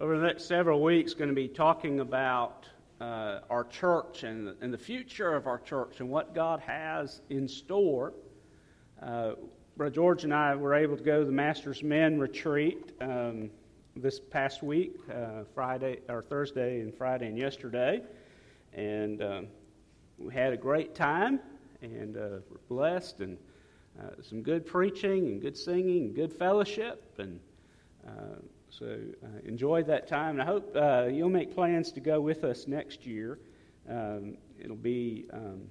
over the next several weeks, going to be talking about uh, our church and, and the future of our church and what God has in store. Uh, Brother George and I were able to go to the Master's Men retreat um, this past week, uh, Friday or Thursday and Friday and yesterday, and um, we had a great time and uh, we're blessed and uh, some good preaching and good singing and good fellowship and uh, so uh, enjoy that time, and I hope uh, you'll make plans to go with us next year. Um, it'll be um,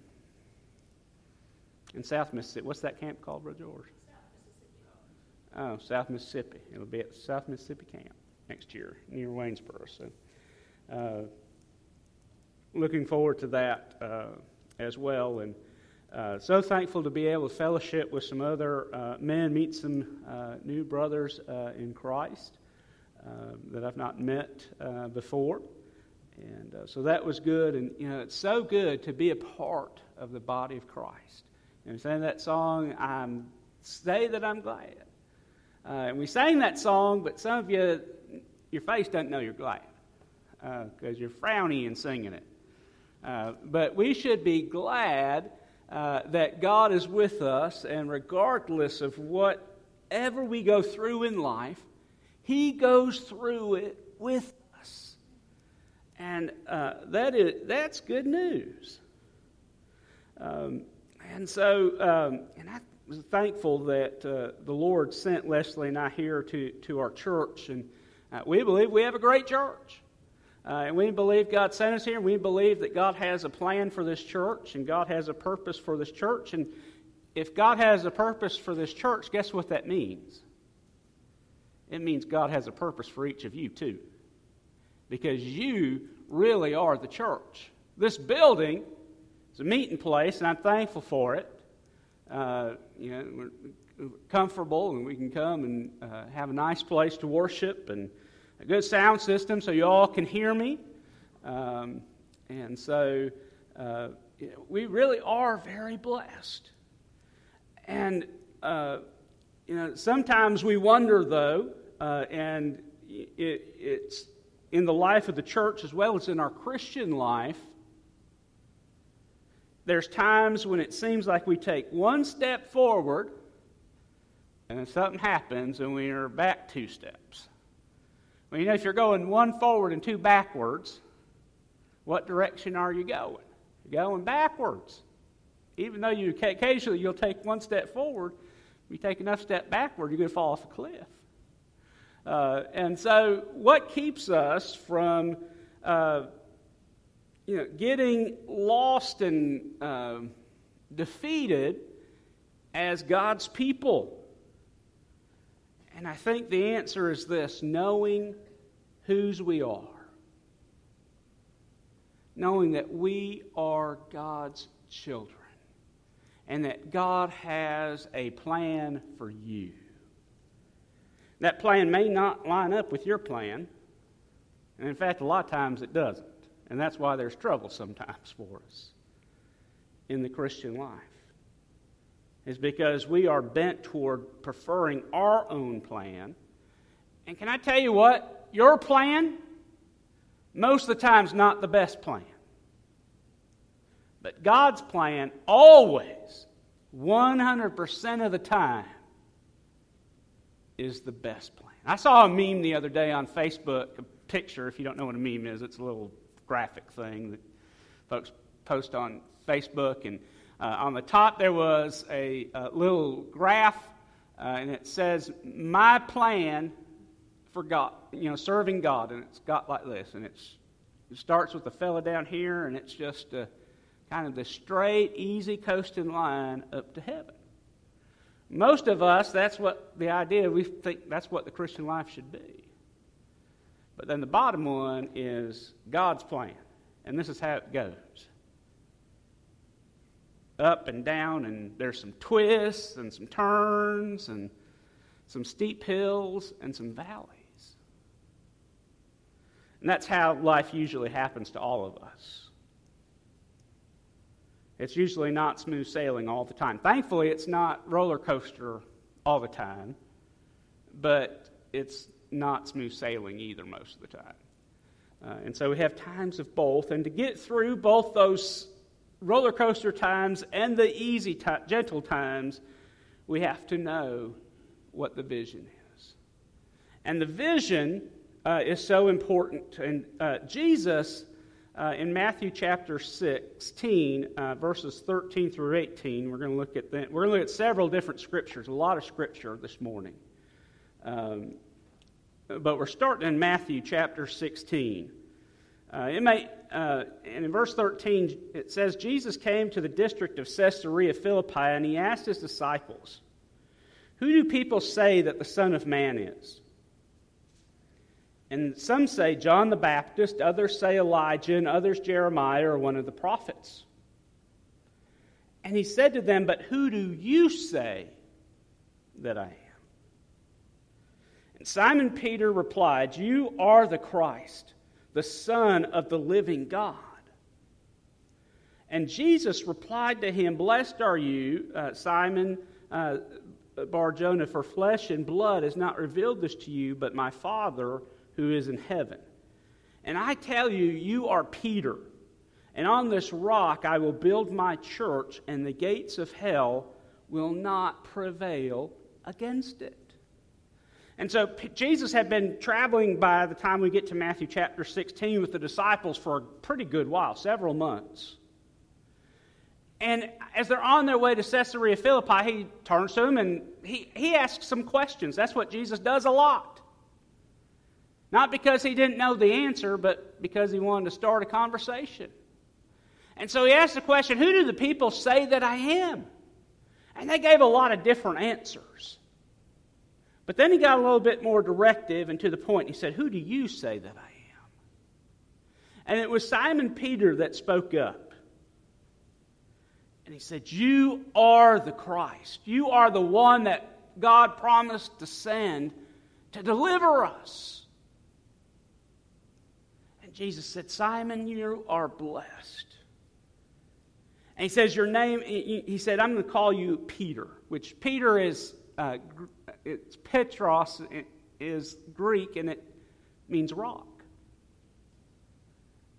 in South Mississippi. What's that camp called, Brother George? South Mississippi. oh, South Mississippi. It'll be at South Mississippi camp next year near Waynesboro. So, uh, looking forward to that uh, as well. And uh, so thankful to be able to fellowship with some other uh, men, meet some uh, new brothers uh, in Christ. Uh, that I've not met uh, before. And uh, so that was good. And, you know, it's so good to be a part of the body of Christ. And saying that song, I'm, say that I'm glad. Uh, and we sang that song, but some of you, your face doesn't know you're glad because you're frowny and singing it. but we should be glad that God is with us, and regardless of whatever we go through in life, he goes through it with us. And uh, that is, that's good news. Um, and so, um, and I was thankful that uh, the Lord sent Leslie and I here to, to our church. And uh, we believe we have a great church. Uh, and we believe God sent us here, and we believe that God has a plan for this church, and God has a purpose for this church. And if God has a purpose for this church, guess what that means? It means God has a purpose for each of you, too. Because you really are the church. This building is a meeting place, and I'm thankful for it. Uh, you know, we're comfortable, and we can come and uh, have a nice place to worship and a good sound system so you all can hear me. Um, and so uh, we really are very blessed. And uh, you know, sometimes we wonder, though, uh, and it, it's in the life of the church as well as in our Christian life, there's times when it seems like we take one step forward and then something happens and we are back two steps. Well, you know, if you're going one forward and two backwards, what direction are you going? You're going backwards. Even though you occasionally you'll take one step forward, you take enough step backward, you're going to fall off a cliff. Uh, and so, what keeps us from uh, you know, getting lost and uh, defeated as God's people? And I think the answer is this knowing whose we are. Knowing that we are God's children and that God has a plan for you. That plan may not line up with your plan. And in fact, a lot of times it doesn't. And that's why there's trouble sometimes for us in the Christian life. Is because we are bent toward preferring our own plan. And can I tell you what? Your plan, most of the time, is not the best plan. But God's plan always, 100% of the time, is the best plan. I saw a meme the other day on Facebook, a picture. If you don't know what a meme is, it's a little graphic thing that folks post on Facebook. And uh, on the top, there was a, a little graph, uh, and it says, My plan for God, you know, serving God. And it's got like this. And it's, it starts with the fella down here, and it's just a, kind of the straight, easy coasting line up to heaven. Most of us, that's what the idea, we think that's what the Christian life should be. But then the bottom one is God's plan. And this is how it goes up and down, and there's some twists and some turns and some steep hills and some valleys. And that's how life usually happens to all of us. It's usually not smooth sailing all the time. Thankfully, it's not roller coaster all the time, but it's not smooth sailing either most of the time. Uh, and so we have times of both. And to get through both those roller coaster times and the easy, t- gentle times, we have to know what the vision is. And the vision uh, is so important. And uh, Jesus, uh, in Matthew chapter 16, uh, verses 13 through 18, we're going to look at that. We're going to look at several different scriptures, a lot of scripture this morning. Um, but we're starting in Matthew chapter 16. Uh, it may, uh, and in verse 13, it says, Jesus came to the district of Caesarea Philippi, and he asked his disciples, Who do people say that the Son of Man is? And some say John the Baptist, others say Elijah, and others Jeremiah or one of the prophets. And he said to them, But who do you say that I am? And Simon Peter replied, You are the Christ, the Son of the living God. And Jesus replied to him, Blessed are you, uh, Simon uh, Bar Jonah, for flesh and blood has not revealed this to you, but my Father who is in heaven. And I tell you, you are Peter, and on this rock I will build my church, and the gates of hell will not prevail against it. And so Jesus had been traveling by the time we get to Matthew chapter 16 with the disciples for a pretty good while, several months. And as they're on their way to Caesarea Philippi, he turns to them and he, he asks some questions. That's what Jesus does a lot. Not because he didn't know the answer, but because he wanted to start a conversation. And so he asked the question Who do the people say that I am? And they gave a lot of different answers. But then he got a little bit more directive and to the point. He said, Who do you say that I am? And it was Simon Peter that spoke up. And he said, You are the Christ. You are the one that God promised to send to deliver us. Jesus said, Simon, you are blessed. And he says, Your name, he said, I'm going to call you Peter, which Peter is, uh, it's Petros, it is Greek, and it means rock.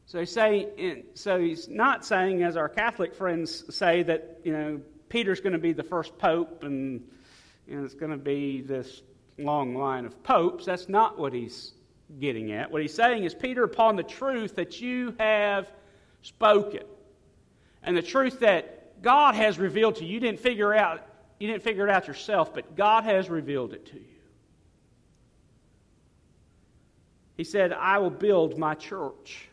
So he's, saying, so he's not saying, as our Catholic friends say, that, you know, Peter's going to be the first pope and you know, it's going to be this long line of popes. That's not what he's getting at. What he's saying is, Peter, upon the truth that you have spoken, and the truth that God has revealed to you, you didn't figure out, you didn't figure it out yourself, but God has revealed it to you. He said, I will build my church,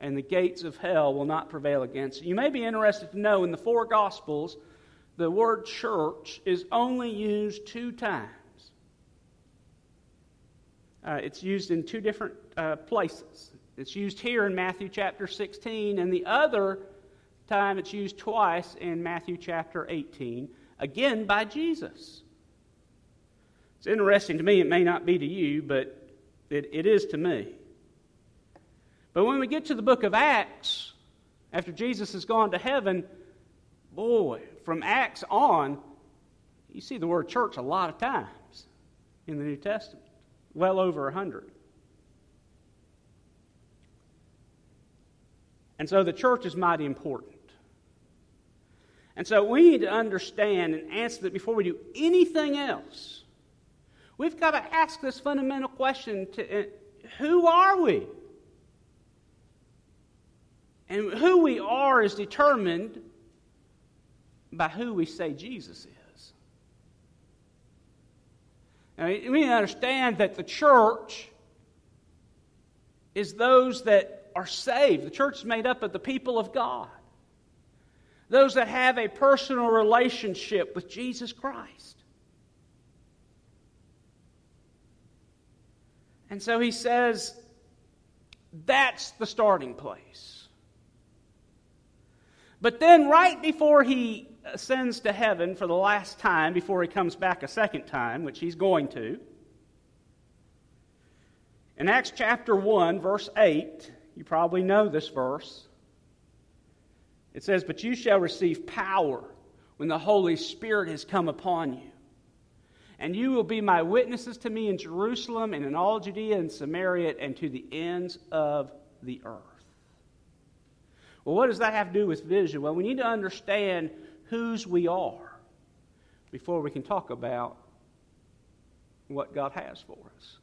and the gates of hell will not prevail against it. You may be interested to know in the four Gospels, the word church is only used two times. Uh, it's used in two different uh, places. It's used here in Matthew chapter 16, and the other time it's used twice in Matthew chapter 18, again by Jesus. It's interesting to me. It may not be to you, but it, it is to me. But when we get to the book of Acts, after Jesus has gone to heaven, boy, from Acts on, you see the word church a lot of times in the New Testament well over a 100. And so the church is mighty important. And so we need to understand and answer that before we do anything else. We've got to ask this fundamental question to, uh, who are we? And who we are is determined by who we say Jesus is. Now, we need to understand that the church is those that are saved. The church is made up of the people of God, those that have a personal relationship with Jesus Christ. And so he says that's the starting place. But then, right before he ascends to heaven for the last time before he comes back a second time, which he's going to. In Acts chapter 1, verse 8, you probably know this verse. It says, But you shall receive power when the Holy Spirit has come upon you. And you will be my witnesses to me in Jerusalem and in all Judea and Samaria and to the ends of the earth. Well, what does that have to do with vision? Well, we need to understand whose we are before we can talk about what God has for us.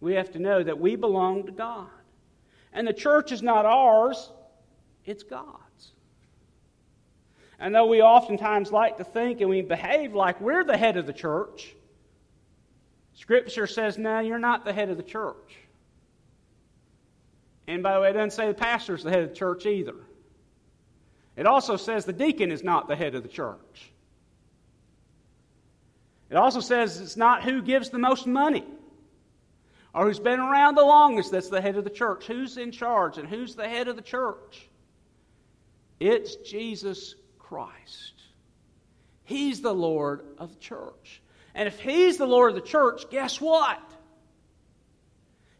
We have to know that we belong to God. And the church is not ours, it's God's. And though we oftentimes like to think and we behave like we're the head of the church, Scripture says, no, you're not the head of the church. And by the way, it doesn't say the pastor's the head of the church either. It also says the deacon is not the head of the church. It also says it's not who gives the most money or who's been around the longest that's the head of the church. Who's in charge and who's the head of the church? It's Jesus Christ. He's the Lord of the church. And if He's the Lord of the church, guess what?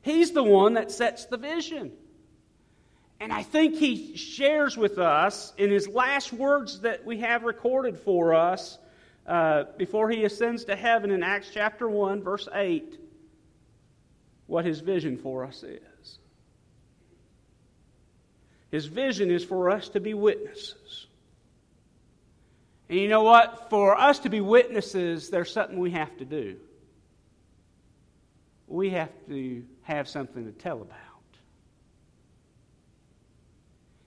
He's the one that sets the vision. And I think He shares with us in His last words that we have recorded for us uh, before He ascends to heaven in Acts chapter 1, verse 8, what His vision for us is. His vision is for us to be witnesses. And you know what? For us to be witnesses, there's something we have to do. We have to have something to tell about.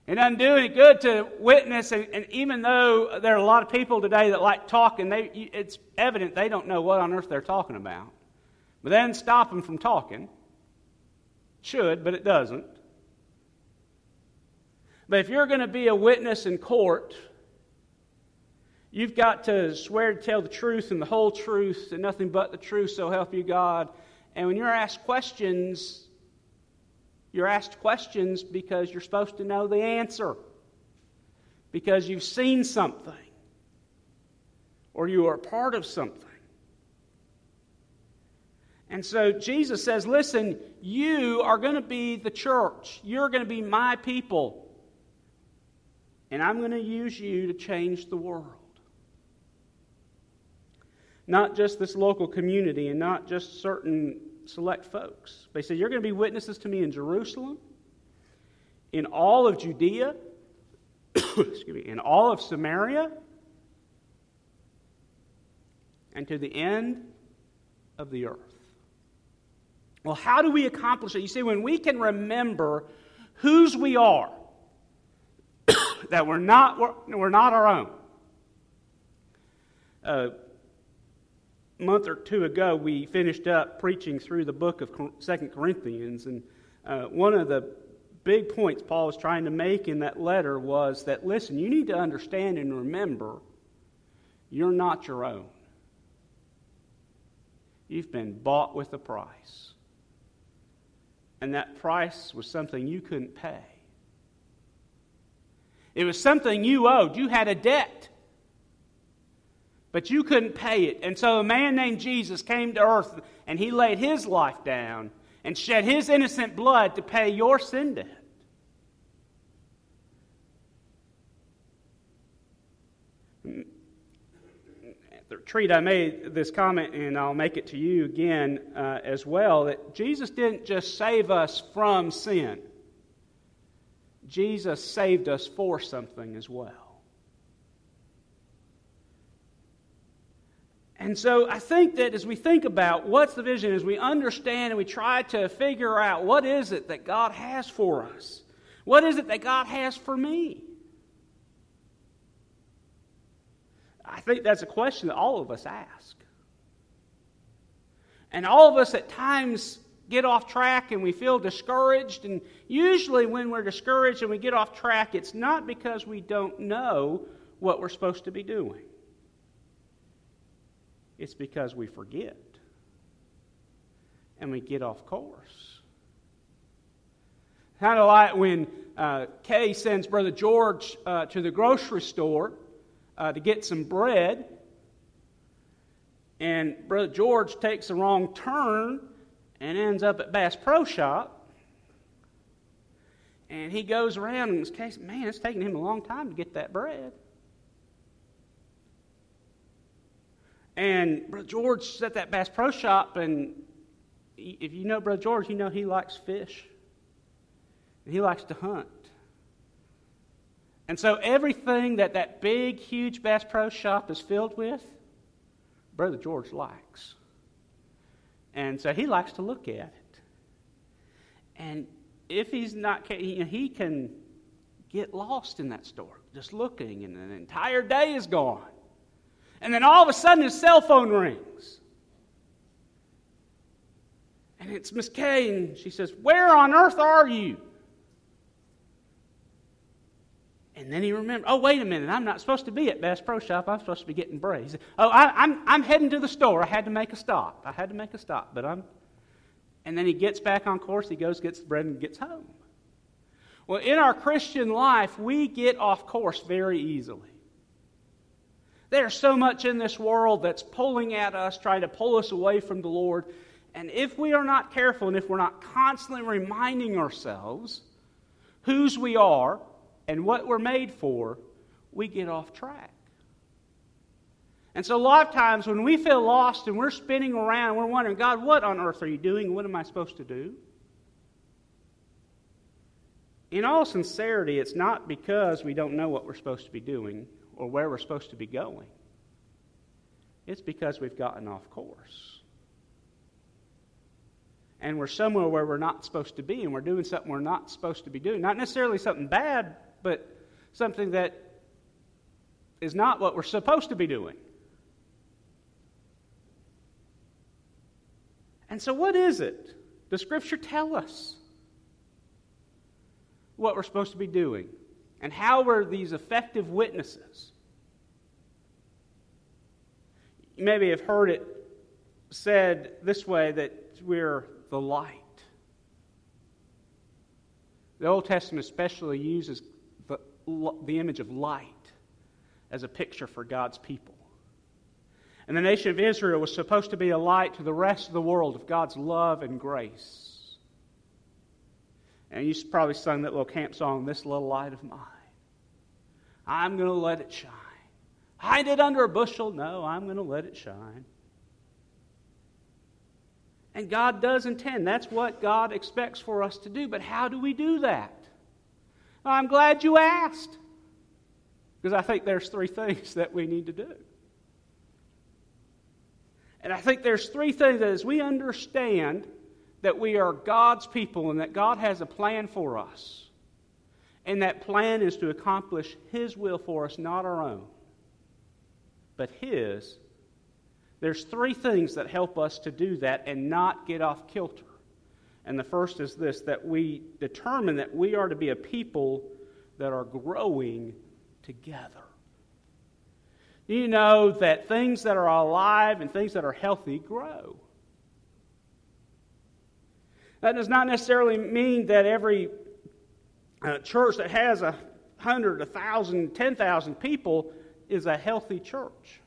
It doesn't do any good to witness, and, and, even though there are a lot of people today that like talking, they, it's evident they don't know what on earth they're talking about. But then stop them from talking. Should, but it doesn't. But if you're going to be a witness in court, you've got to swear to tell the truth and the whole truth and nothing but the truth, so help you God. And when you're asked questions, you're asked questions because you're supposed to know the answer, because you've seen something, or you are part of something. And so Jesus says, Listen, you are going to be the church. You're going to be my people. And I'm going to use you to change the world. Not just this local community and not just certain select folks. They said, You're going to be witnesses to me in Jerusalem, in all of Judea, excuse me, in all of Samaria, and to the end of the earth. Well, how do we accomplish it? You see, when we can remember whose we are, that we're not, we're, we're not our own. Uh, month or two ago, we finished up preaching through the book of Second Corinthians, and uh, one of the big points Paul was trying to make in that letter was that, listen, you need to understand and remember you're not your own. You've been bought with a price. And that price was something you couldn't pay. It was something you owed. You had a debt. But you couldn't pay it. And so a man named Jesus came to earth and he laid his life down and shed his innocent blood to pay your sin debt. At the retreat, I made this comment, and I'll make it to you again uh, as well that Jesus didn't just save us from sin, Jesus saved us for something as well. And so I think that as we think about what's the vision, as we understand and we try to figure out what is it that God has for us, what is it that God has for me? I think that's a question that all of us ask. And all of us at times get off track and we feel discouraged. And usually, when we're discouraged and we get off track, it's not because we don't know what we're supposed to be doing. It's because we forget and we get off course. Kind of like when uh, Kay sends Brother George uh, to the grocery store uh, to get some bread, and Brother George takes a wrong turn and ends up at Bass Pro Shop. And he goes around and says, Man, it's taking him a long time to get that bread. And Brother George set that Bass Pro Shop, and if you know Brother George, you know he likes fish. And he likes to hunt. And so everything that that big, huge Bass Pro Shop is filled with, Brother George likes. And so he likes to look at it. And if he's not, he can get lost in that store, just looking, and an entire day is gone. And then all of a sudden his cell phone rings. And it's Miss Kay, and she says, Where on earth are you? And then he remembered, oh, wait a minute, I'm not supposed to be at Bass Pro Shop. I'm supposed to be getting bread. He said, oh, I, am I'm, I'm heading to the store. I had to make a stop. I had to make a stop, but I'm. And then he gets back on course. He goes, gets the bread, and gets home. Well, in our Christian life, we get off course very easily. There's so much in this world that's pulling at us, trying to pull us away from the Lord. And if we are not careful and if we're not constantly reminding ourselves whose we are and what we're made for, we get off track. And so, a lot of times when we feel lost and we're spinning around, we're wondering, God, what on earth are you doing? What am I supposed to do? In all sincerity, it's not because we don't know what we're supposed to be doing or where we're supposed to be going. It's because we've gotten off course. And we're somewhere where we're not supposed to be, and we're doing something we're not supposed to be doing. Not necessarily something bad, but something that is not what we're supposed to be doing. And so, what is it? Does Scripture tell us what we're supposed to be doing? And how are these effective witnesses? You maybe have heard it said this way that we're the light. The Old Testament especially uses the, the image of light as a picture for God's people. And the nation of Israel was supposed to be a light to the rest of the world of God's love and grace. And you probably sung that little camp song, This Little Light of Mine. I'm going to let it shine. Hide it under a bushel? No, I'm going to let it shine. And God does intend. That's what God expects for us to do. But how do we do that? I'm glad you asked. Because I think there's three things that we need to do. And I think there's three things that as we understand that we are God's people and that God has a plan for us, and that plan is to accomplish His will for us, not our own, but His. There's three things that help us to do that and not get off kilter. And the first is this that we determine that we are to be a people that are growing together. You know that things that are alive and things that are healthy grow. That does not necessarily mean that every uh, church that has a hundred, a thousand, ten thousand people is a healthy church.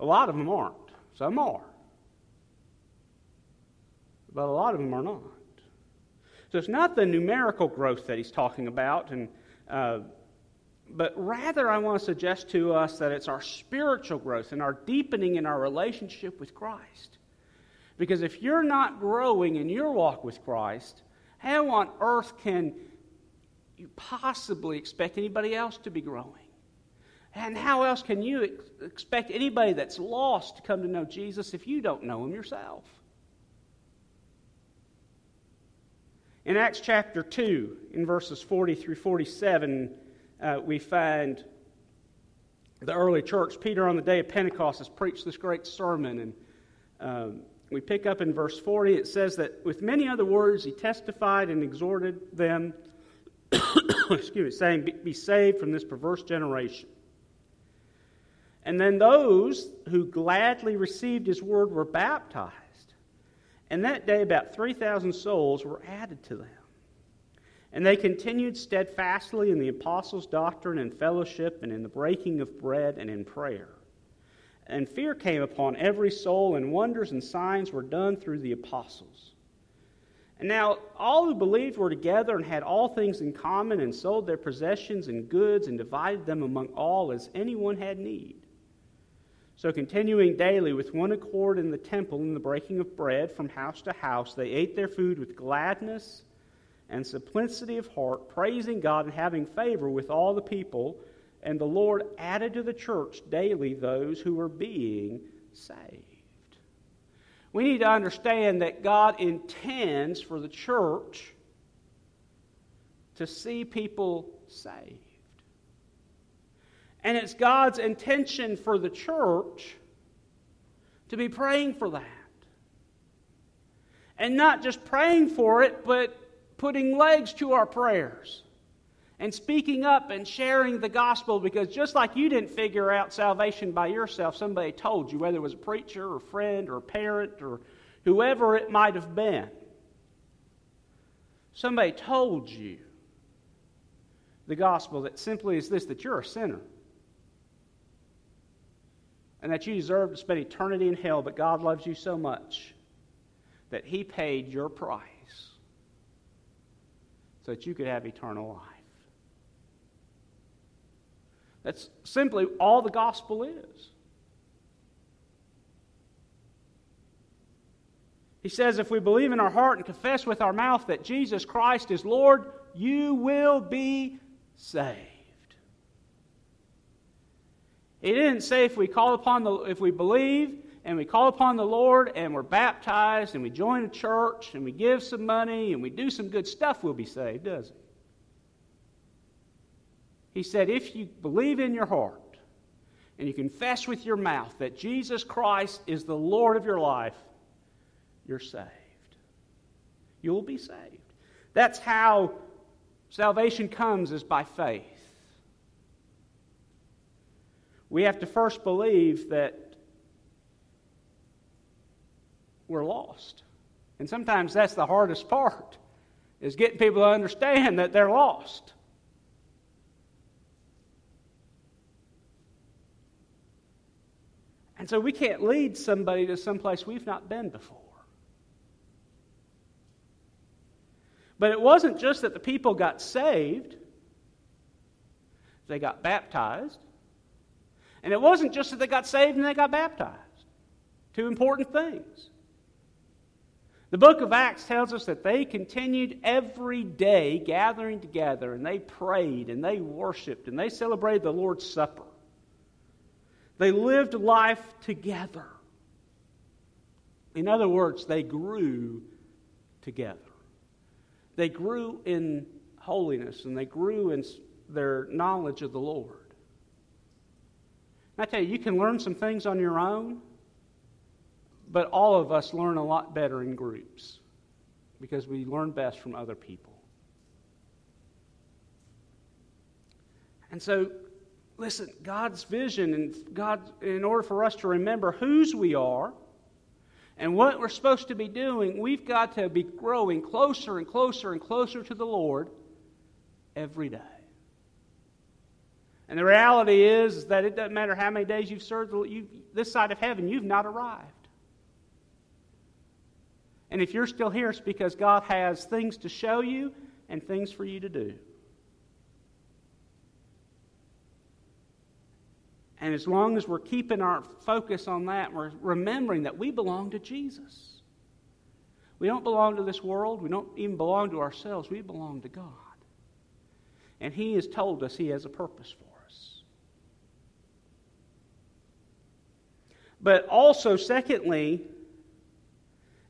A lot of them aren't. Some are. But a lot of them are not. So it's not the numerical growth that he's talking about, and, uh, but rather I want to suggest to us that it's our spiritual growth and our deepening in our relationship with Christ. Because if you're not growing in your walk with Christ, how on earth can you possibly expect anybody else to be growing? And how else can you ex- expect anybody that's lost to come to know Jesus if you don't know him yourself? In Acts chapter 2, in verses 40 through 47, uh, we find the early church. Peter, on the day of Pentecost, has preached this great sermon, and um, we pick up in verse 40, it says that with many other words he testified and exhorted them, excuse me, saying, be, saved from this perverse generation. And then those who gladly received his word were baptized. And that day about 3,000 souls were added to them. And they continued steadfastly in the apostles' doctrine and fellowship and in the breaking of bread and in prayer. And fear came upon every soul, and wonders and signs were done through the apostles. And now all who believed were together and had all things in common, and sold their possessions and goods, and divided them among all as anyone had need. So, continuing daily with one accord in the temple and the breaking of bread from house to house, they ate their food with gladness and simplicity of heart, praising God and having favor with all the people. And the Lord added to the church daily those who were being saved. We need to understand that God intends for the church to see people saved. And it's God's intention for the church to be praying for that. And not just praying for it, but putting legs to our prayers and speaking up and sharing the gospel because just like you didn't figure out salvation by yourself, somebody told you, whether it was a preacher or a friend or a parent or whoever it might have been. Somebody told you the gospel that simply is this that you're a sinner and that you deserve to spend eternity in hell, but God loves you so much that He paid your price so that you could have eternal life. That's simply all the gospel is. He says, if we believe in our heart and confess with our mouth that Jesus Christ is Lord, you will be saved. He didn't say if we call upon the if we believe and we call upon the Lord and we're baptized and we join a church and we give some money and we do some good stuff, we'll be saved, does he? He said, if you believe in your heart and you confess with your mouth that Jesus Christ is the Lord of your life, you're saved. You'll be saved. That's how salvation comes is by faith. We have to first believe that we're lost. And sometimes that's the hardest part is getting people to understand that they're lost. And so we can't lead somebody to someplace we've not been before. But it wasn't just that the people got saved, they got baptized. And it wasn't just that they got saved and they got baptized. Two important things. The book of Acts tells us that they continued every day gathering together and they prayed and they worshiped and they celebrated the Lord's Supper. They lived life together. In other words, they grew together. They grew in holiness and they grew in their knowledge of the Lord. And I tell you, you can learn some things on your own, but all of us learn a lot better in groups because we learn best from other people. And so, listen, God's vision and God, in order for us to remember whose we are and what we're supposed to be doing, we've got to be growing closer and closer and closer to the Lord every day. And the reality is, that it doesn't matter how many days you've served you, this side of heaven, you've not arrived. And if you're still here, it's because God has things to show you and things for you to do. And as long as we're keeping our focus on that, we're remembering that we belong to Jesus. We don't belong to this world. We don't even belong to ourselves. We belong to God. And He has told us He has a purpose for us. But also, secondly,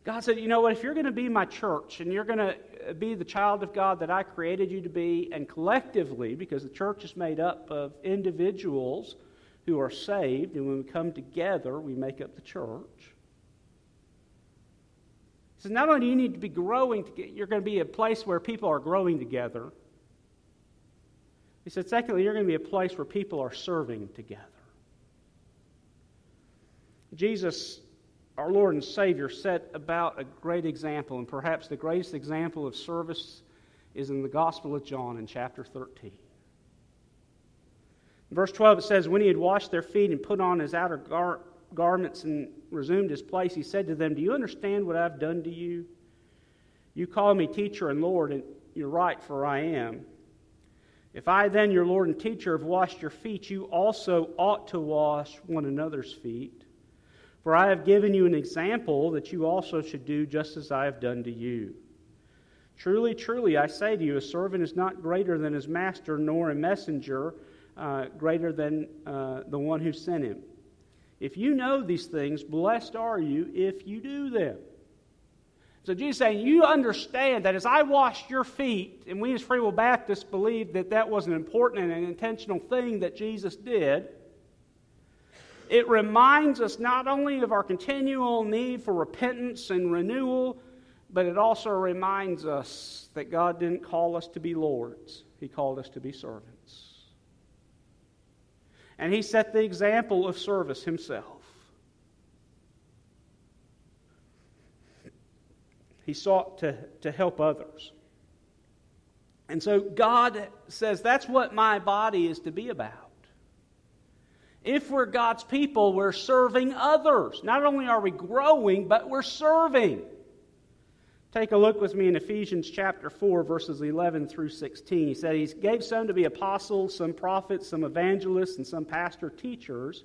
God said, you know what, if you're going to be my church and you're going to uh, be the child of God that I created you to be, and collectively, because the church is made up of individuals who are saved, and when we come together, we make up the church. He says, not only do you need to be growing, you're going to be a place where people are growing together. He said, secondly, you're going to be a place where people are serving together. Jesus our Lord and Savior set about a great example, and perhaps the greatest example of service is in the Gospel of John in chapter 13. In verse 12, it says, When he had washed their feet and put on his outer gar- garments and resumed his place, he said to them, Do you understand what I've done to you? You call me teacher and Lord, and you're right, for I am. If I then, your Lord and teacher, have washed your feet, you also ought to wash one another's feet. For I have given you an example that you also should do just as I have done to you. Truly, truly, I say to you, a servant is not greater than his master, nor a messenger uh, greater than uh, the one who sent him. If you know these things, blessed are you if you do them. So Jesus saying, You understand that as I washed your feet, and we as Free Will Baptists believe that that was an important and an intentional thing that Jesus did. It reminds us not only of our continual need for repentance and renewal, but it also reminds us that God didn't call us to be lords, He called us to be servants. And He set the example of service Himself. He sought to, to help others. And so God says that's what my body is to be about. If we're God's people, we're serving others. Not only are we growing, but we're serving. Take a look with me in Ephesians chapter 4, verses 11 through 16. He said, He gave some to be apostles, some prophets, some evangelists, and some pastor teachers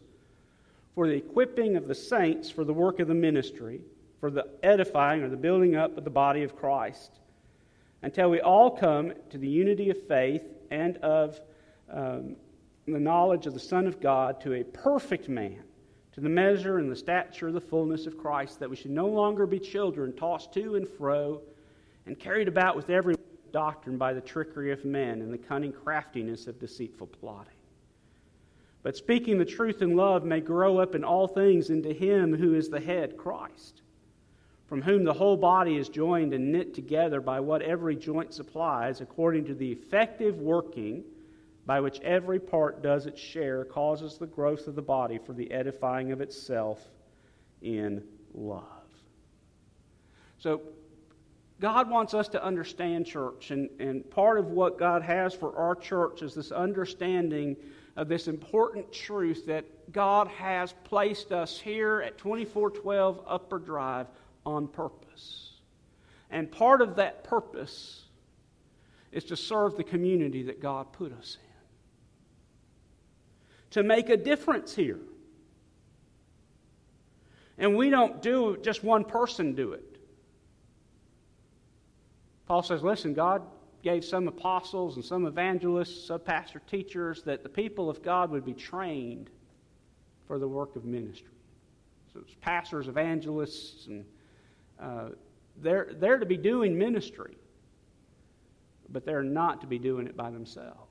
for the equipping of the saints for the work of the ministry for the edifying or the building up of the body of Christ until we all come to the unity of faith and of um, the knowledge of the Son of God to a perfect man, to the measure and the stature of the fullness of Christ, that we should no longer be children tossed to and fro and carried about with every doctrine by the trickery of men and the cunning craftiness of deceitful plotting. But speaking the truth in love may grow up in all things into him who is the head, Christ from whom the whole body is joined and knit together by what every joint supplies, according to the effective working by which every part does its share, causes the growth of the body for the edifying of itself in love. So, God wants us to understand church, and, and part of what God has for our church is this understanding of this important truth that God has placed us here at 2412 Upper Drive on purpose. And part of that purpose is to serve the community that God put us in, to make a difference here. And we don't do just one person do it. Paul says, listen, God gave some apostles and some evangelists, some pastor teachers, that the people of God would be trained for the work of ministry. So it's pastors, evangelists, and uh, they're, they're to be doing ministry, but they're not to be doing it by themselves.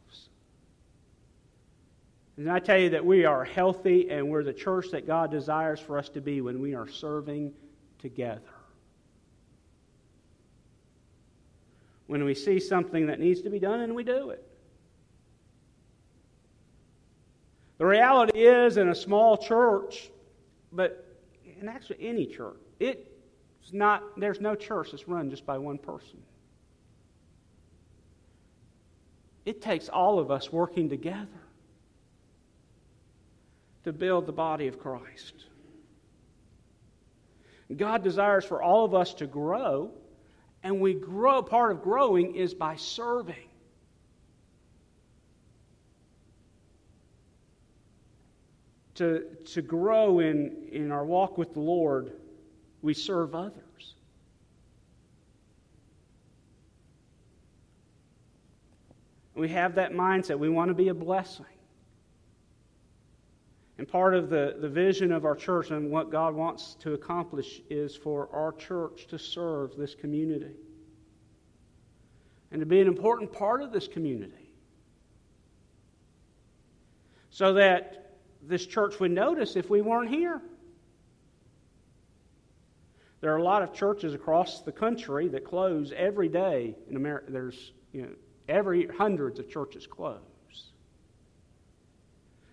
And I tell you that we are healthy and we're the church that God desires for us to be when we are serving together. When we see something that needs to be done and we do it. The reality is, in a small church, but in actually any church, it's not, there's no church that's run just by one person. It takes all of us working together to build the body of Christ. God desires for all of us to grow, and we grow, part of growing is by serving. To, to grow in, in our walk with the Lord, we serve others. We have that mindset. We want to be a blessing. And part of the, the vision of our church and what God wants to accomplish is for our church to serve this community and to be an important part of this community. So that this church would notice if we weren't here. There are a lot of churches across the country that close every day in America. There's, you know, every hundreds of churches close.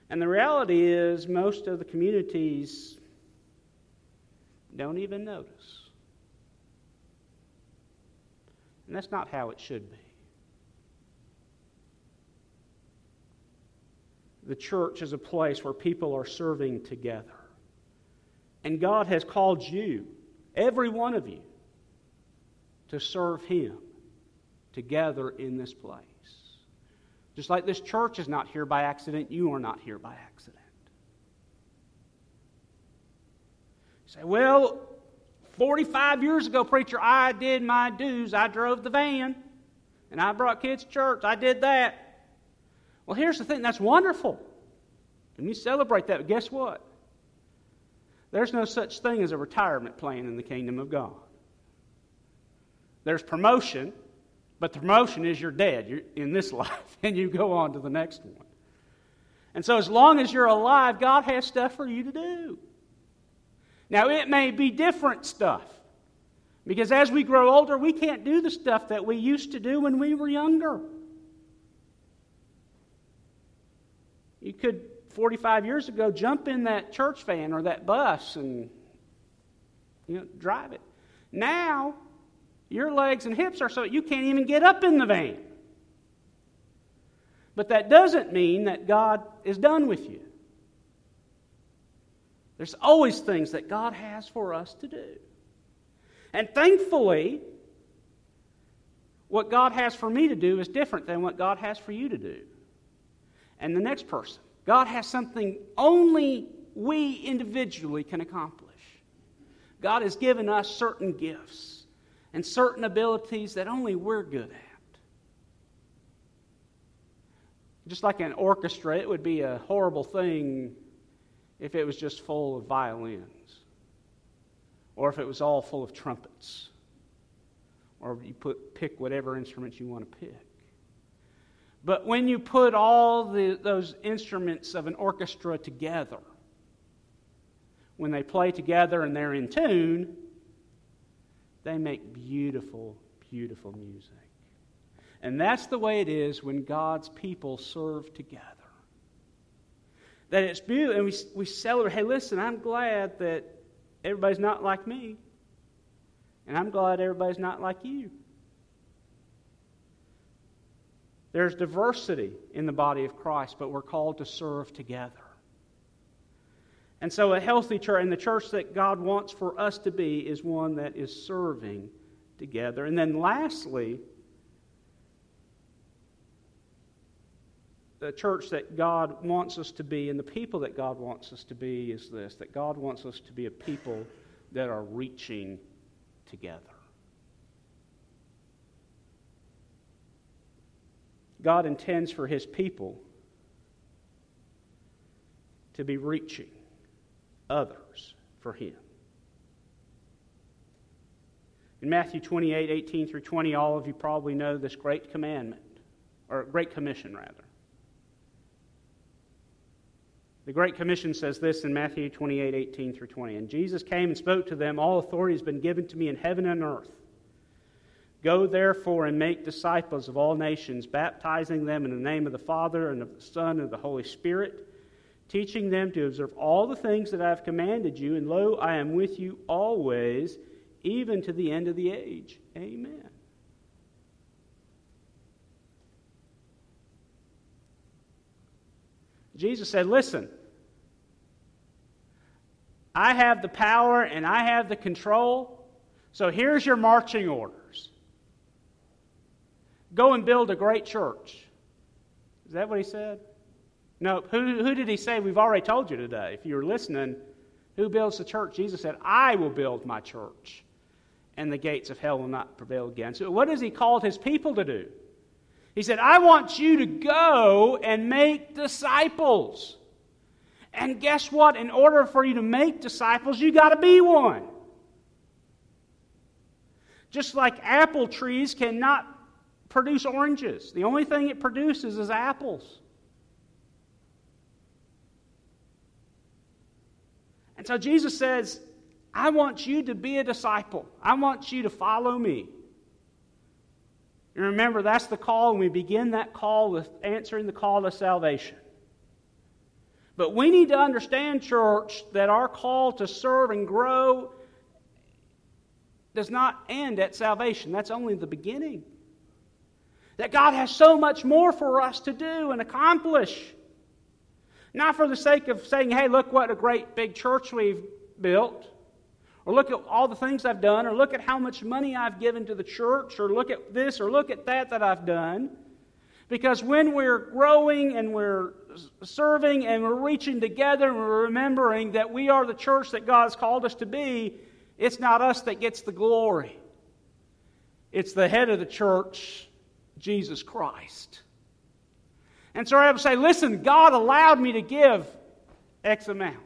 And the reality is, most of the communities don't even notice. And that's not how it should be. The church is a place where people are serving together. And God has called you Every one of you to serve Him together in this place. Just like this church is not here by accident, you are not here by accident. You say, well, 45 years ago, preacher, I did my dues. I drove the van and I brought kids to church. I did that. Well, here's the thing that's wonderful. And you celebrate that. But guess what? There's no such thing as a retirement plan in the kingdom of God. There's promotion, but the promotion is you're dead you're in this life, and you go on to the next one. And so, as long as you're alive, God has stuff for you to do. Now, it may be different stuff. Because as we grow older, we can't do the stuff that we used to do when we were younger. You could, 45 years ago, jump in that church van or that bus and you know, drive it. Now, your legs and hips are so you can't even get up in the van. But that doesn't mean that God is done with you. There's always things that God has for us to do. And thankfully, what God has for me to do is different than what God has for you to do. And the next person. God has something only we individually can accomplish. God has given us certain gifts and certain abilities that only we're good at. Just like an orchestra, it would be a horrible thing if it was just full of violins, or if it was all full of trumpets, or you put, pick whatever instruments you want to pick. But when you put all the, those instruments of an orchestra together, when they play together and they're in tune, they make beautiful, beautiful music. And that's the way it is when God's people serve together. That it's beautiful, and we, we celebrate. Hey, listen, I'm glad that everybody's not like me, and I'm glad everybody's not like you. There's diversity in the body of Christ, but we're called to serve together. And so, a healthy church, and the church that God wants for us to be, is one that is serving together. And then, lastly, the church that God wants us to be and the people that God wants us to be is this that God wants us to be a people that are reaching together. God intends for his people to be reaching others for him. In Matthew 28 18 through 20, all of you probably know this great commandment, or great commission, rather. The Great Commission says this in Matthew 28 18 through 20. And Jesus came and spoke to them All authority has been given to me in heaven and earth. Go therefore and make disciples of all nations, baptizing them in the name of the Father and of the Son and of the Holy Spirit, teaching them to observe all the things that I have commanded you. And lo, I am with you always, even to the end of the age. Amen. Jesus said, Listen, I have the power and I have the control. So here's your marching orders go and build a great church. Is that what he said? No. Who, who did he say? We've already told you today. If you were listening, who builds the church? Jesus said, I will build my church, and the gates of hell will not prevail against it. What has he called his people to do? He said, I want you to go and make disciples. And guess what? In order for you to make disciples, you got to be one. Just like apple trees cannot produce oranges, the only thing it produces is apples. So Jesus says, I want you to be a disciple. I want you to follow me. And remember, that's the call, and we begin that call with answering the call to salvation. But we need to understand, church, that our call to serve and grow does not end at salvation. That's only the beginning. That God has so much more for us to do and accomplish. Not for the sake of saying, hey, look what a great big church we've built, or look at all the things I've done, or look at how much money I've given to the church, or look at this, or look at that that I've done. Because when we're growing and we're serving and we're reaching together and we're remembering that we are the church that God has called us to be, it's not us that gets the glory. It's the head of the church, Jesus Christ. And so I to say, listen, God allowed me to give X amount.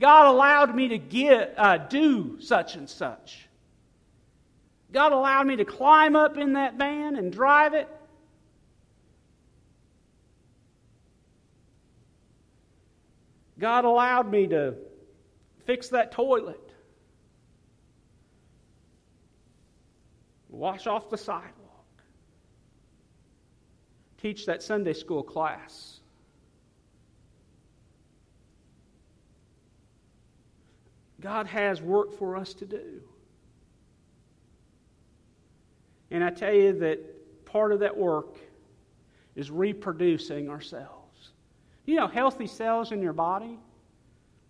God allowed me to get, uh, do such and such. God allowed me to climb up in that van and drive it. God allowed me to fix that toilet, wash off the sidewalk, teach that Sunday school class. God has work for us to do. And I tell you that part of that work is reproducing ourselves. You know, healthy cells in your body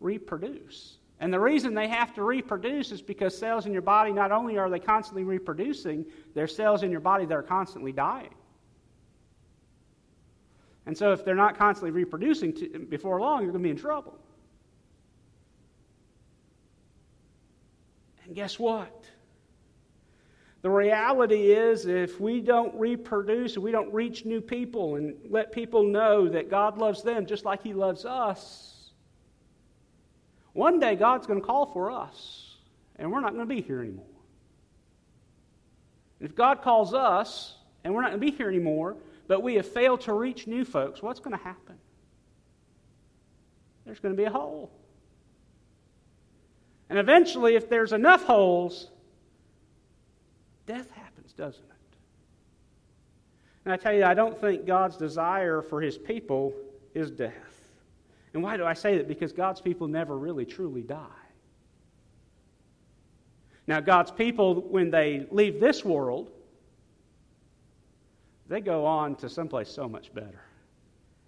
reproduce. And the reason they have to reproduce is because cells in your body, not only are they constantly reproducing, there's cells in your body that are constantly dying. And so, if they're not constantly reproducing to, before long, you're going to be in trouble. And guess what? The reality is, if we don't reproduce and we don't reach new people and let people know that God loves them just like He loves us, one day God's going to call for us, and we're not going to be here anymore. If God calls us, and we're not going to be here anymore, but we have failed to reach new folks, what's going to happen? There's going to be a hole. And eventually, if there's enough holes, death happens, doesn't it? And I tell you, I don't think God's desire for his people is death. And why do I say that? Because God's people never really truly die. Now, God's people, when they leave this world, they go on to someplace so much better.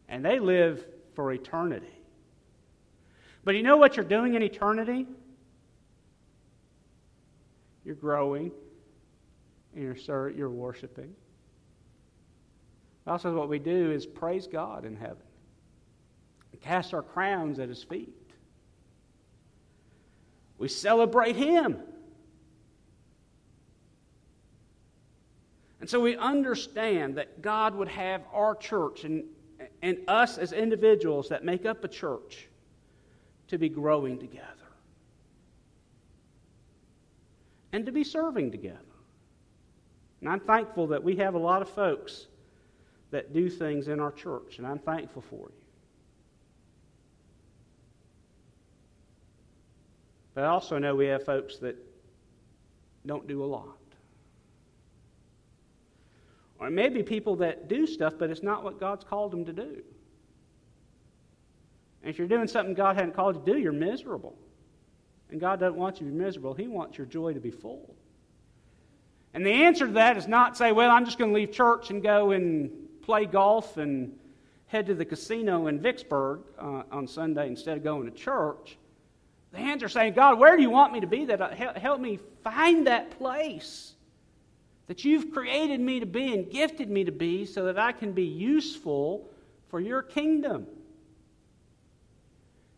And they live for eternity. But you know what you're doing in eternity? You're growing, and you're, you're worshiping. Also, what we do is praise God in heaven, cast our crowns at His feet. We celebrate Him. And so we understand that God would have our church and, and us as individuals that make up a church to be growing together and to be serving together. And I'm thankful that we have a lot of folks that do things in our church, and I'm thankful for you. But I also know we have folks that don't do a lot. Or maybe people that do stuff, but it's not what God's called them to do. And if you're doing something God hadn't called you to do, you're miserable. And God doesn't want you to be miserable, He wants your joy to be full. And the answer to that is not say, well, I'm just going to leave church and go and play golf and head to the casino in Vicksburg uh, on Sunday instead of going to church. The answer is saying, God, where do you want me to be? That uh, help me find that place that you've created me to be and gifted me to be, so that I can be useful for your kingdom.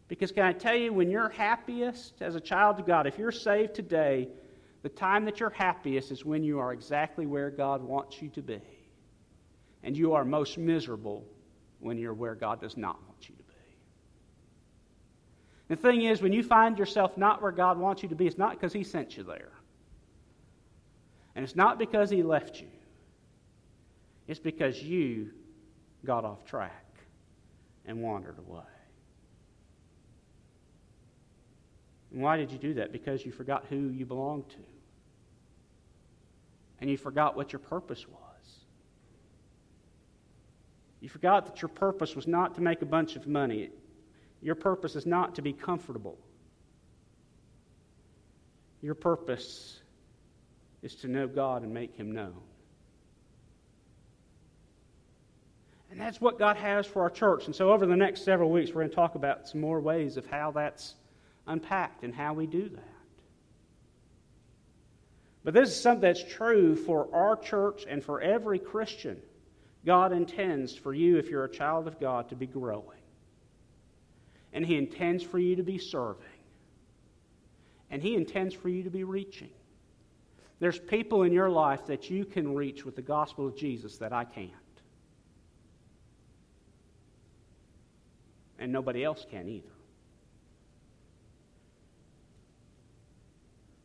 Because can I tell you, when you're happiest as a child of God, if you're saved today, the time that you're happiest is when you are exactly where God wants you to be. And you are most miserable when you're where God does not want you to be. The thing is, when you find yourself not where God wants you to be, it's not because He sent you there. And it's not because He left you. It's because you got off track and wandered away. And why did you do that? Because you forgot who you belonged to and you forgot what your purpose was. You forgot that your purpose was not to make a bunch of money. Your purpose is not to be comfortable. Your purpose is to know God and make Him known. And that's what God has for our church. And so, over the next several weeks, we're going to talk about some more ways of how that's unpacked and how we do that. But this is something that's true for our church and for every Christian. God intends for you, if you're a child of God, to be growing. And He intends for you to be serving. And He intends for you to be reaching. There's people in your life that you can reach with the gospel of Jesus that I can't. And nobody else can either.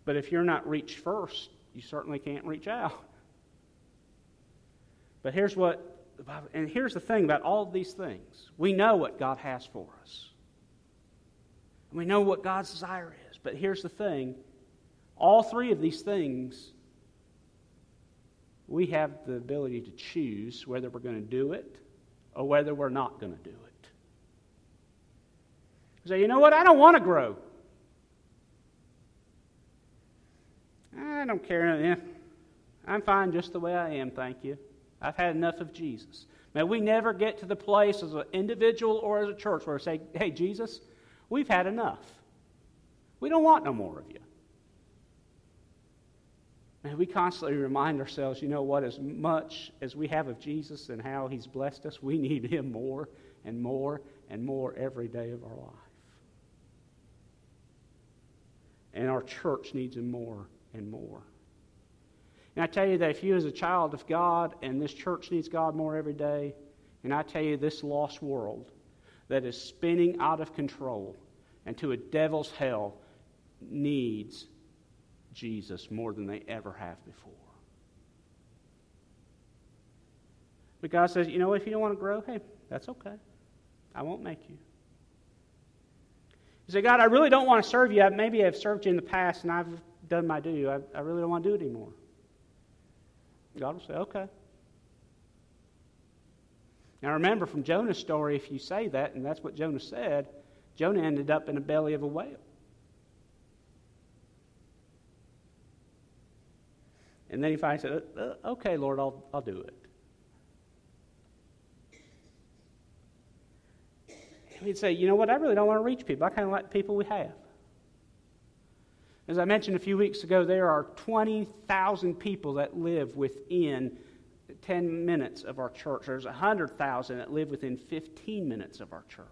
But if you're not reached first, you certainly can't reach out. But here's what, the Bible, and here's the thing about all of these things. We know what God has for us. And we know what God's desire is. But here's the thing all three of these things, we have the ability to choose whether we're going to do it or whether we're not going to do it. Say, you know what? I don't want to grow. I don't care. I'm fine just the way I am, thank you. I've had enough of Jesus. May we never get to the place as an individual or as a church where we say, hey, Jesus, we've had enough. We don't want no more of you. And we constantly remind ourselves, you know what, as much as we have of Jesus and how he's blessed us, we need him more and more and more every day of our life. And our church needs him more and more. And I tell you that if you, as a child of God, and this church needs God more every day, and I tell you this lost world that is spinning out of control and to a devil's hell needs Jesus more than they ever have before. But God says, you know, if you don't want to grow, hey, that's okay. I won't make you. You say, God, I really don't want to serve you. Maybe I've served you in the past and I've done my due. I, I really don't want to do it anymore. God will say, okay. Now remember from Jonah's story, if you say that, and that's what Jonah said, Jonah ended up in the belly of a whale. And then he finally said, uh, uh, okay, Lord, I'll, I'll do it. And He'd say, you know what, I really don't want to reach people. I kind of like the people we have. As I mentioned a few weeks ago, there are 20,000 people that live within 10 minutes of our church. There's 100,000 that live within 15 minutes of our church.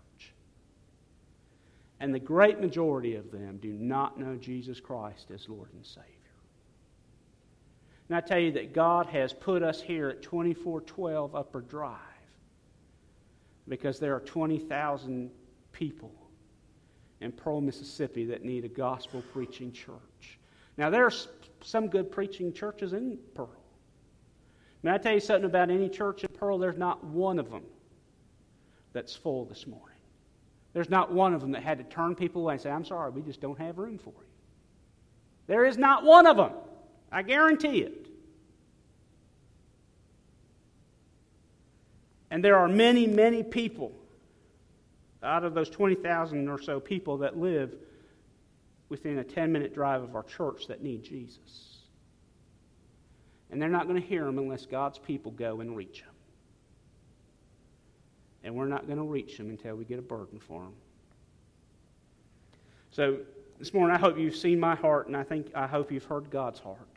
And the great majority of them do not know Jesus Christ as Lord and Savior. And I tell you that God has put us here at 2412 Upper Drive because there are 20,000 people in Pearl, Mississippi that need a gospel preaching church. Now, there are some good preaching churches in Pearl. May I tell you something about any church in Pearl? There's not one of them that's full this morning. There's not one of them that had to turn people away and say, I'm sorry, we just don't have room for you. There is not one of them. I guarantee it. And there are many, many people out of those 20,000 or so people that live within a 10 minute drive of our church that need Jesus. And they're not going to hear them unless God's people go and reach them. And we're not going to reach them until we get a burden for them. So this morning, I hope you've seen my heart, and I think I hope you've heard God's heart.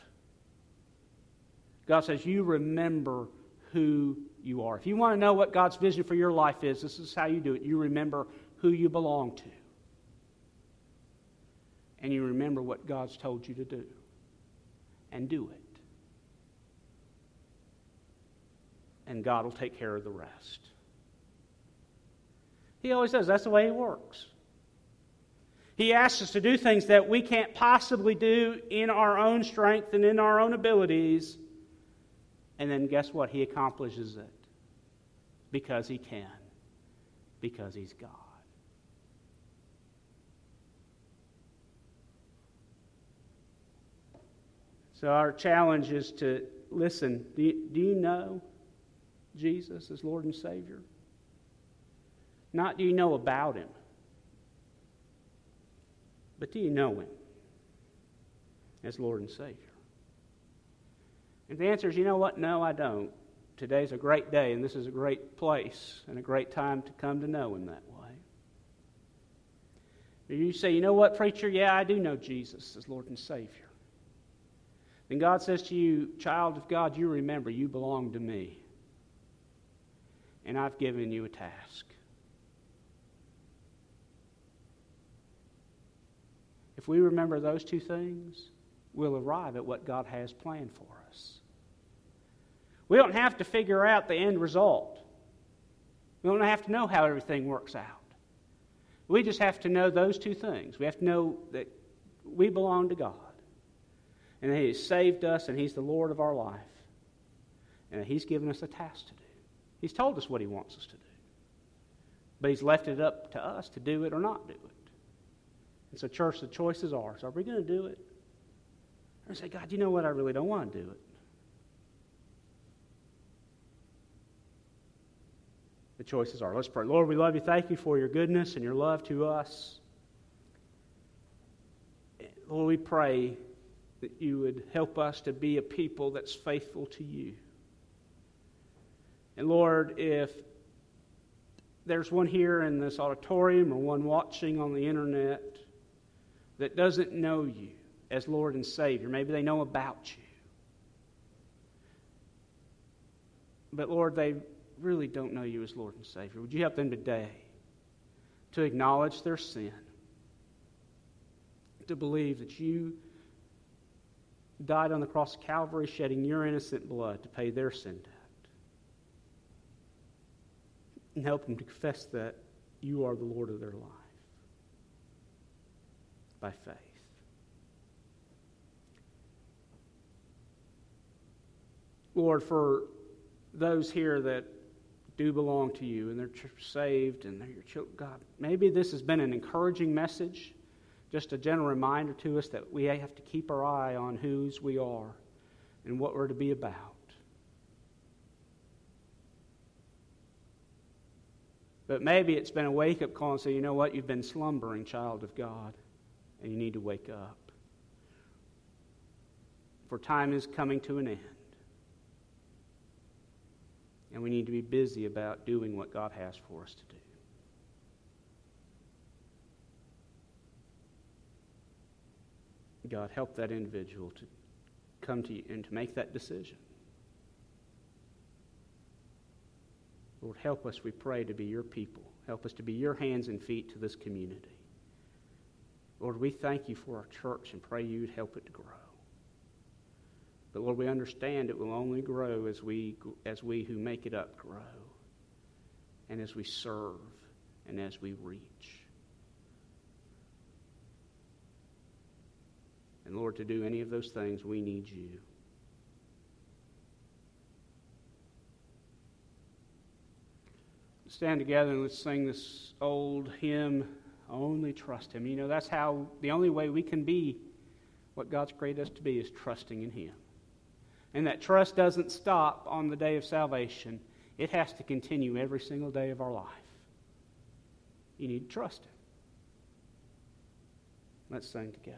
God says, You remember who you are. If you want to know what God's vision for your life is, this is how you do it. You remember who you belong to. And you remember what God's told you to do. And do it. And God will take care of the rest. He always does. That's the way He works. He asks us to do things that we can't possibly do in our own strength and in our own abilities. And then guess what? He accomplishes it because he can, because he's God. So, our challenge is to listen. Do you, do you know Jesus as Lord and Savior? Not do you know about him, but do you know him as Lord and Savior? If the answer is, you know what, no, I don't, today's a great day and this is a great place and a great time to come to know Him that way. Or you say, you know what, preacher, yeah, I do know Jesus as Lord and Savior. then God says to you, Child of God, you remember you belong to me. And I've given you a task. If we remember those two things, we'll arrive at what God has planned for us. We don't have to figure out the end result. We don't have to know how everything works out. We just have to know those two things. We have to know that we belong to God, and that He has saved us, and He's the Lord of our life, and that He's given us a task to do. He's told us what He wants us to do, but He's left it up to us to do it or not do it. And so, church, the choice is ours. Are we going to do it? Or say, God, you know what? I really don't want to do it. The choices are. Let's pray. Lord, we love you. Thank you for your goodness and your love to us. Lord, we pray that you would help us to be a people that's faithful to you. And Lord, if there's one here in this auditorium or one watching on the internet that doesn't know you as Lord and Savior, maybe they know about you. But Lord, they really don't know you as Lord and Savior, would you help them today to acknowledge their sin, to believe that you died on the cross of Calvary, shedding your innocent blood to pay their sin debt? And help them to confess that you are the Lord of their life by faith. Lord, for those here that do belong to you and they're saved and they're your children. God, maybe this has been an encouraging message, just a gentle reminder to us that we have to keep our eye on whose we are and what we're to be about. But maybe it's been a wake up call and say, you know what, you've been slumbering, child of God, and you need to wake up. For time is coming to an end. And we need to be busy about doing what God has for us to do. God, help that individual to come to you and to make that decision. Lord, help us, we pray, to be your people. Help us to be your hands and feet to this community. Lord, we thank you for our church and pray you'd help it to grow. But Lord, we understand it will only grow as we, as we who make it up grow, and as we serve, and as we reach. And Lord, to do any of those things, we need you. Stand together and let's sing this old hymn, Only Trust Him. You know, that's how, the only way we can be what God's created us to be is trusting in Him. And that trust doesn't stop on the day of salvation, it has to continue every single day of our life. You need to trust Him. Let's sing together.